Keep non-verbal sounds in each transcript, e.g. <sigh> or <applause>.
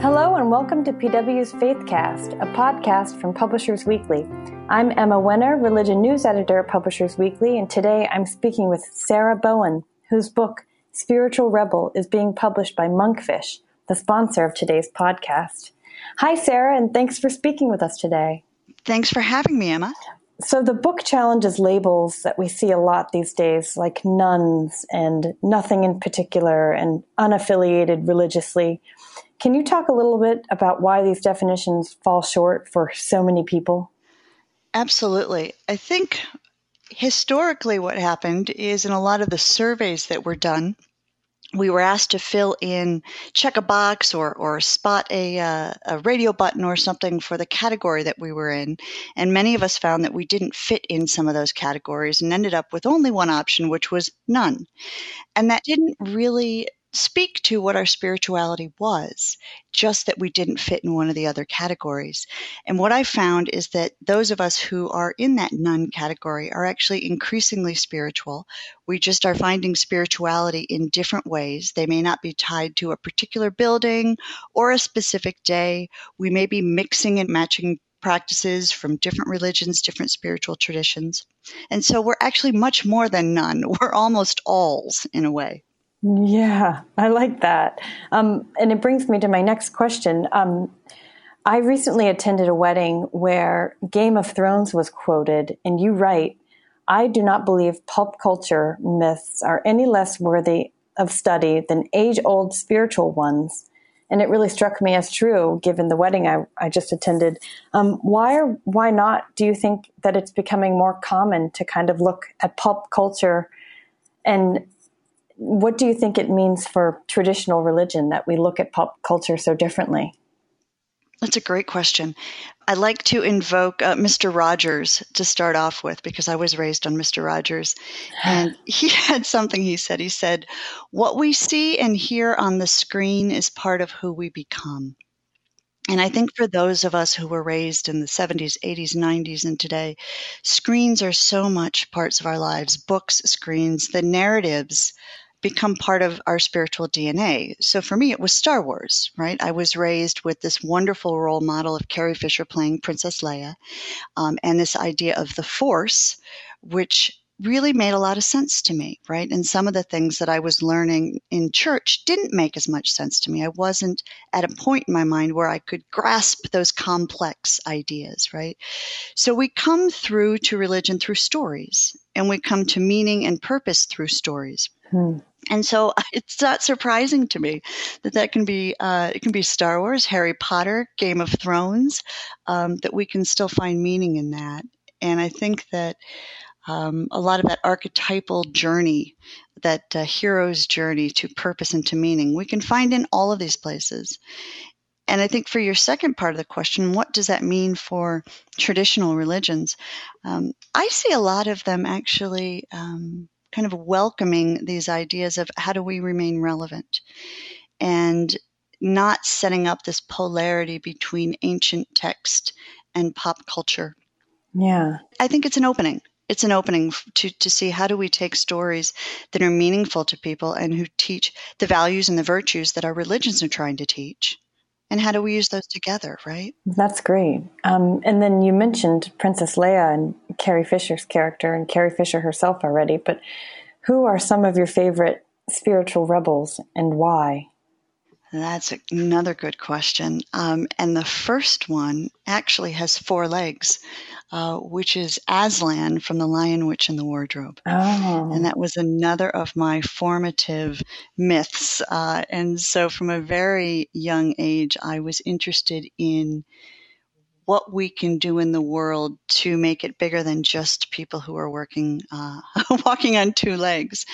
Hello and welcome to PW's Faithcast, a podcast from Publishers Weekly. I'm Emma Wenner, religion news editor at Publishers Weekly, and today I'm speaking with Sarah Bowen, whose book Spiritual Rebel is being published by Monkfish, the sponsor of today's podcast. Hi, Sarah, and thanks for speaking with us today. Thanks for having me, Emma. So, the book challenges labels that we see a lot these days, like nones and nothing in particular and unaffiliated religiously. Can you talk a little bit about why these definitions fall short for so many people? Absolutely. I think historically what happened is in a lot of the surveys that were done, we were asked to fill in, check a box or, or spot a, uh, a radio button or something for the category that we were in. And many of us found that we didn't fit in some of those categories and ended up with only one option, which was none. And that didn't really speak to what our spirituality was, just that we didn't fit in one of the other categories. And what I found is that those of us who are in that none category are actually increasingly spiritual. We just are finding spirituality in different ways. They may not be tied to a particular building or a specific day. We may be mixing and matching practices from different religions, different spiritual traditions. And so we're actually much more than none. <laughs> We're almost alls in a way. Yeah, I like that. Um, and it brings me to my next question. Um, I recently attended a wedding where Game of Thrones was quoted, and you write, I do not believe pulp culture myths are any less worthy of study than age old spiritual ones. And it really struck me as true given the wedding I, I just attended. Um, why or why not do you think that it's becoming more common to kind of look at pulp culture and what do you think it means for traditional religion that we look at pop culture so differently? That's a great question. I'd like to invoke uh, Mr. Rogers to start off with because I was raised on Mr. Rogers. And <sighs> he had something he said. He said, What we see and hear on the screen is part of who we become. And I think for those of us who were raised in the 70s, 80s, 90s, and today, screens are so much parts of our lives books, screens, the narratives become part of our spiritual DNA. So for me, it was Star Wars, right? I was raised with this wonderful role model of Carrie Fisher playing Princess Leia, um, and this idea of the Force, which really made a lot of sense to me, right? And some of the things that I was learning in church didn't make as much sense to me. I wasn't at a point in my mind where I could grasp those complex ideas, right? So we come through to religion through stories, and we come to meaning and purpose through stories. Hmm. And so <laughs> it's not surprising to me that that can be uh, it can be Star Wars, Harry Potter, Game of Thrones, um, that we can still find meaning in that. And I think that um, a lot of that archetypal journey, that uh, hero's journey to purpose and to meaning, we can find in all of these places. And I think for your second part of the question, what does that mean for traditional religions? Um, I see a lot of them actually um, kind of welcoming these ideas of how do we remain relevant and not setting up this polarity between ancient text and pop culture. Yeah. I think it's an opening. It's an opening to, to see how do we take stories that are meaningful to people and who teach the values and the virtues that our religions are trying to teach and how do we use those together, right? That's great. Um, and then you mentioned Princess Leia and Carrie Fisher's character and Carrie Fisher herself already, but who are some of your favorite spiritual rebels and why? That's another good question. Um, and the first one actually has four legs, uh, which is Aslan from The Lion, Witch, and the Wardrobe. Oh. And that was another of my formative myths. Uh, and so from a very young age, I was interested in what we can do in the world to make it bigger than just people who are working, uh, <laughs> walking on two legs.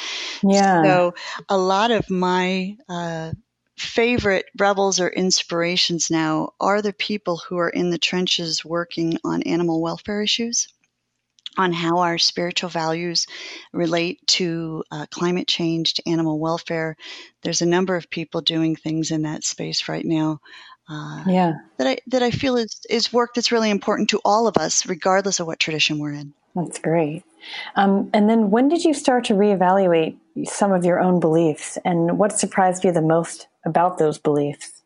Yeah. So a lot of my, uh, favorite rebels or inspirations now are the people who are in the trenches working on animal welfare issues, on how our spiritual values relate to uh, climate change, to animal welfare. There's a number of people doing things in that space right now. Uh, yeah, that I that I feel is is work that's really important to all of us, regardless of what tradition we're in. That's great. Um, and then, when did you start to reevaluate some of your own beliefs, and what surprised you the most about those beliefs?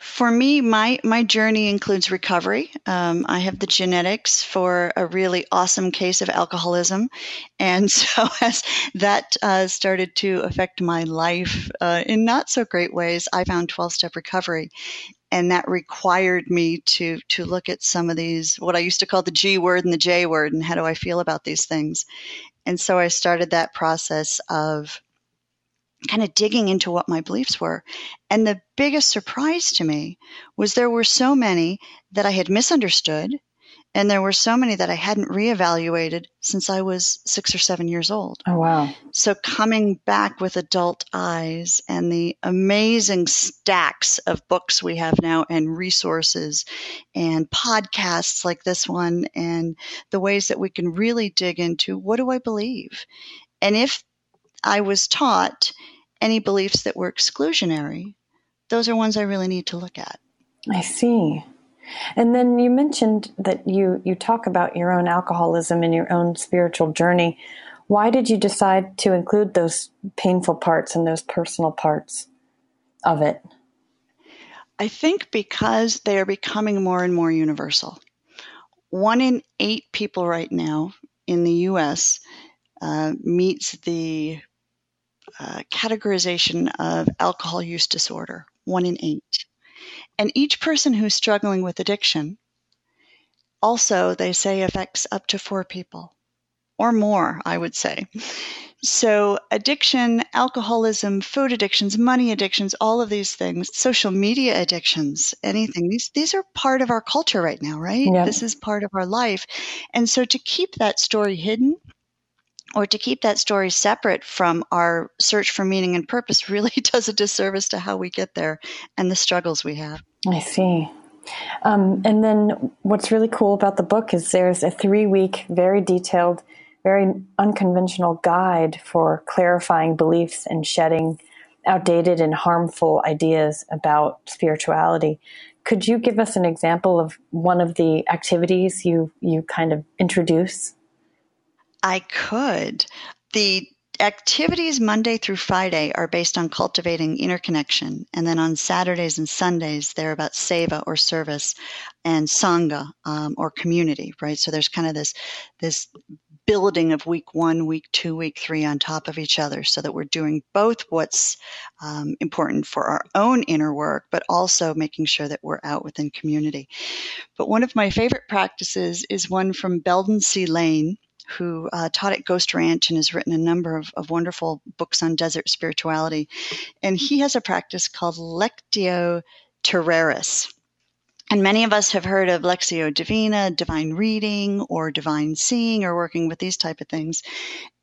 For me, my my journey includes recovery. Um, I have the genetics for a really awesome case of alcoholism, and <laughs> so as that uh, started to affect my life uh, in not so great ways, I found twelve step recovery, and that required me to to look at some of these what I used to call the G word and the J word, and how do I feel about these things, and so I started that process of kind of digging into what my beliefs were. And the biggest surprise to me was there were so many that I had misunderstood, and there were so many that I hadn't reevaluated since I was six or seven years old. Oh, wow. So coming back with adult eyes and the amazing stacks of books we have now and resources and podcasts like this one and the ways that we can really dig into what do I believe? And if I was taught any beliefs that were exclusionary, those are ones I really need to look at. I see. And then you mentioned that you you talk about your own alcoholism and your own spiritual journey. Why did you decide to include those painful parts and those personal parts of it? I think because they are becoming more and more universal. One in eight people right now in the U.S. Uh, meets the uh, categorization of alcohol use disorder, one in eight. And each person who's struggling with addiction also, they say, affects up to four people or more, I would say. So, addiction, alcoholism, food addictions, money addictions, all of these things, social media addictions, anything, these, these are part of our culture right now, right? Yep. This is part of our life. And so, to keep that story hidden or to keep that story separate from our search for meaning and purpose <laughs> really does a disservice to how we get there and the struggles we have. I see. Um, and then what's really cool about the book is there's a three week, very detailed, very unconventional guide for clarifying beliefs and shedding outdated and harmful ideas about spirituality. Could you give us an example of one of the activities you, you kind of introduce? I could. The activities Monday through Friday are based on cultivating interconnection. And then on Saturdays and Sundays, they're about seva or service and sangha um, or community, right? So there's kind of this, this building of week one, week two, week three on top of each other so that we're doing both what's um, important for our own inner work, but also making sure that we're out within community. But one of my favorite practices is one from Belden C. Lane who uh, taught at Ghost Ranch and has written a number of, of wonderful books on desert spirituality. And he has a practice called Lectio Terraris. And many of us have heard of Lectio Divina, divine reading, or divine seeing, or working with these type of things.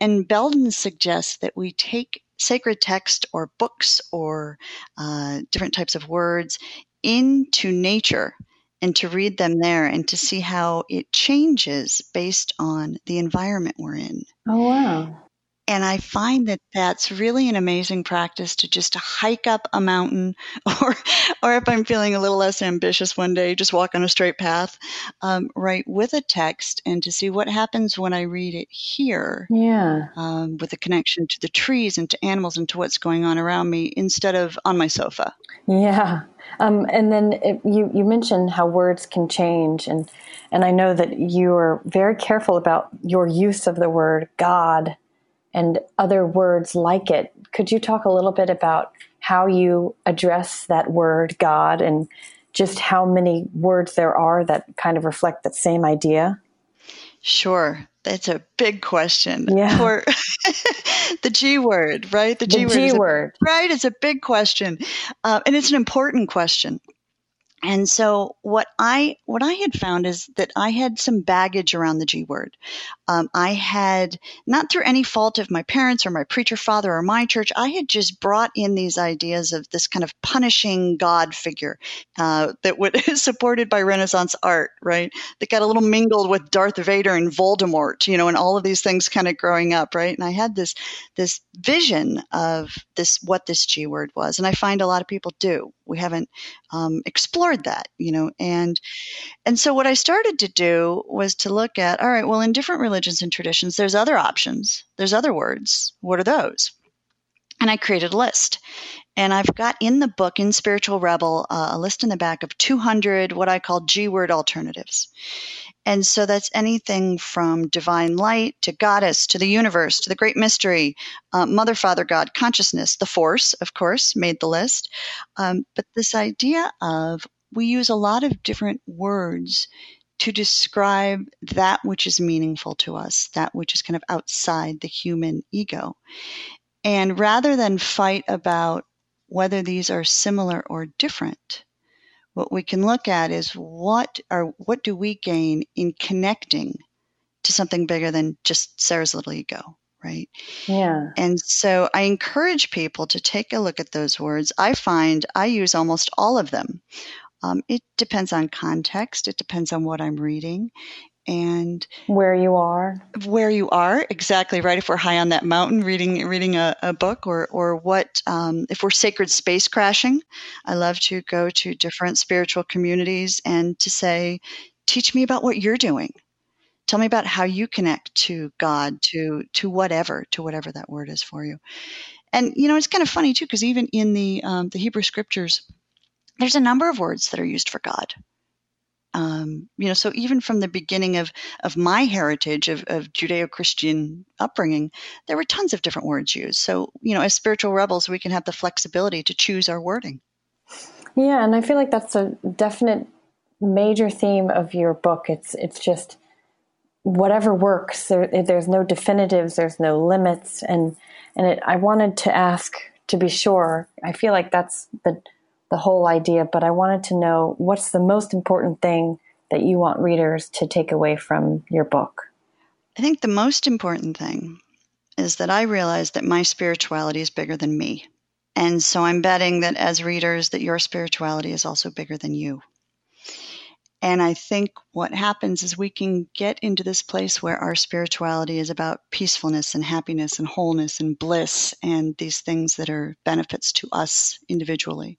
And Belden suggests that we take sacred text or books or uh, different types of words into nature and to read them there and to see how it changes based on the environment we're in. Oh, wow. And I find that that's really an amazing practice to just hike up a mountain, <laughs> or, or if I'm feeling a little less ambitious one day, just walk on a straight path, um, right, with a text, and to see what happens when I read it here. Yeah. Um, with a connection to the trees and to animals and to what's going on around me, instead of on my sofa. Yeah. Um, and then it, you you mentioned how words can change, and and I know that you are very careful about your use of the word God and other words like it. Could you talk a little bit about how you address that word God and just how many words there are that kind of reflect that same idea? Sure. That's a big question. Yeah. For <laughs> the G word, right? The G the word. G word. A, right. It's a big question. Uh, and it's an important question. And so what I what I had found is that I had some baggage around the G word. Um, I had not through any fault of my parents or my preacher father or my church. I had just brought in these ideas of this kind of punishing God figure uh, that was <laughs> supported by Renaissance art, right? That got a little mingled with Darth Vader and Voldemort, you know, and all of these things kind of growing up, right? And I had this this vision of this what this G word was, and I find a lot of people do. We haven't um, explored that, you know, and and so what I started to do was to look at, all right, well, in different religions and traditions, there's other options, there's other words. What are those? And I created a list. And I've got in the book, in Spiritual Rebel, uh, a list in the back of 200 what I call G word alternatives. And so that's anything from divine light to goddess to the universe to the great mystery, uh, mother, father, God, consciousness, the force, of course, made the list. Um, but this idea of we use a lot of different words to describe that which is meaningful to us, that which is kind of outside the human ego. And rather than fight about whether these are similar or different, what we can look at is what are what do we gain in connecting to something bigger than just Sarah's little ego, right? Yeah. And so I encourage people to take a look at those words. I find I use almost all of them. Um, it depends on context. It depends on what I'm reading. And where you are. Where you are exactly right? If we're high on that mountain reading reading a, a book or or what um, if we're sacred space crashing i love to go to different spiritual communities and to say teach me about what you're doing. Tell me about how you connect to god to to whatever to whatever that word is for you. And you know it's kind of funny too because even in the um, the hebrew scriptures there's a number of words that are used for god um, you know, so even from the beginning of, of my heritage of, of Judeo Christian upbringing, there were tons of different words used. So, you know, as spiritual rebels, we can have the flexibility to choose our wording. Yeah, and I feel like that's a definite major theme of your book. It's it's just whatever works. There, there's no definitives. There's no limits. And and it, I wanted to ask to be sure. I feel like that's the the whole idea, but I wanted to know what's the most important thing that you want readers to take away from your book? I think the most important thing is that I realize that my spirituality is bigger than me. And so I'm betting that as readers that your spirituality is also bigger than you. And I think what happens is we can get into this place where our spirituality is about peacefulness and happiness and wholeness and bliss and these things that are benefits to us individually.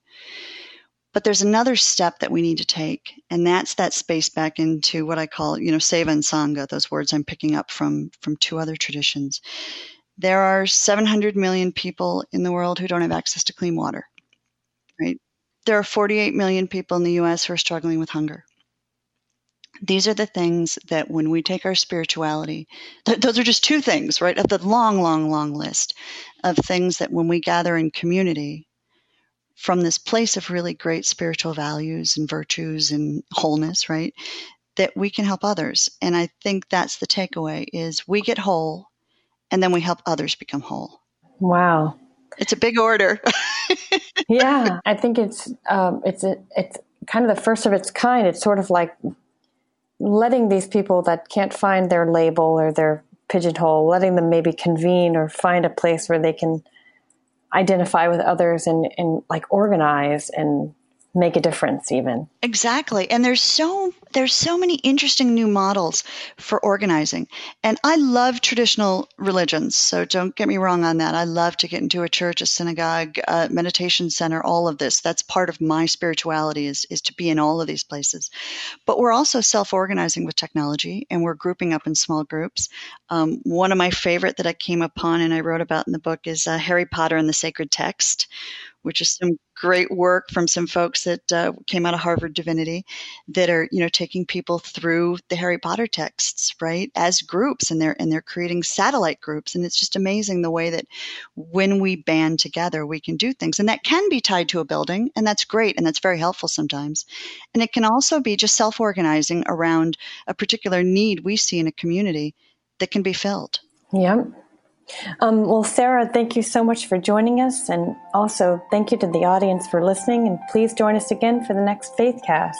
But there's another step that we need to take, and that's that space back into what I call, you know, seva and sangha, those words I'm picking up from, from two other traditions. There are 700 million people in the world who don't have access to clean water, right? There are 48 million people in the US who are struggling with hunger these are the things that when we take our spirituality, th- those are just two things, right? Of the long, long, long list of things that when we gather in community from this place of really great spiritual values and virtues and wholeness, right? That we can help others. And I think that's the takeaway is we get whole and then we help others become whole. Wow. It's a big order. <laughs> yeah, I think it's um, it's a, it's kind of the first of its kind. It's sort of like letting these people that can't find their label or their pigeonhole, letting them maybe convene or find a place where they can identify with others and, and like organize and make a difference even. Exactly. And there's so there's so many interesting new models for organizing. And i love traditional religions so don't get me wrong on that. I love to get into a church a synagogue a meditation center all of this. That's part of my spirituality is is to be in all of these places. But we're also self-organizing with technology and we're grouping up in small groups. Um, one of my favorite that i came upon and i wrote about in the book is uh, harry potter and the sacred text which is some great work from some folks that uh, came out of Harvard Divinity that are, you know, taking people through the Harry Potter texts, right, as groups, and they're and they're creating satellite groups, and it's just amazing the way that when we band together, we can do things, and that can be tied to a building, and that's great, and that's very helpful sometimes, and it can also be just self-organizing around a particular need we see in a community that can be filled. Yep. Um, well, Sarah, thank you so much for joining us. And also, thank you to the audience for listening. And please join us again for the next Faithcast.